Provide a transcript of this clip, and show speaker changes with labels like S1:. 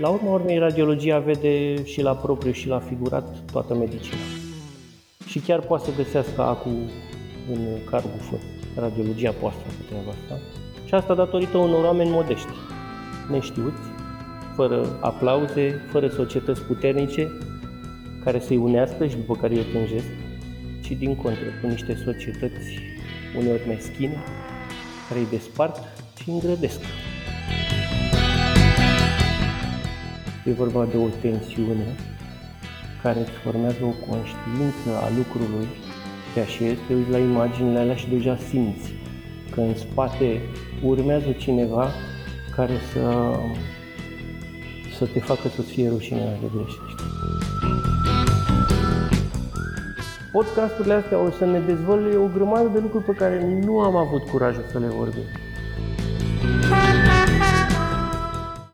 S1: La urma urmei, radiologia vede și la propriu și la figurat toată medicina. Și chiar poate să găsească acu în cargufă. Radiologia poate să facă treaba asta. Și asta datorită unor oameni modești, neștiuți, fără aplauze, fără societăți puternice care să-i unească și după care îi tânjesc, ci din contră, cu niște societăți uneori meschine, care îi despart și îngrădesc. E vorba de o tensiune care îți formează o conștiință a lucrului, te așezi, te uiți la imaginile alea și deja simți că în spate urmează cineva care să, să te facă să-ți fie rușine de greșești. Podcasturile astea o să ne dezvăluie o grămadă de lucruri pe care nu am avut curajul să le vorbim.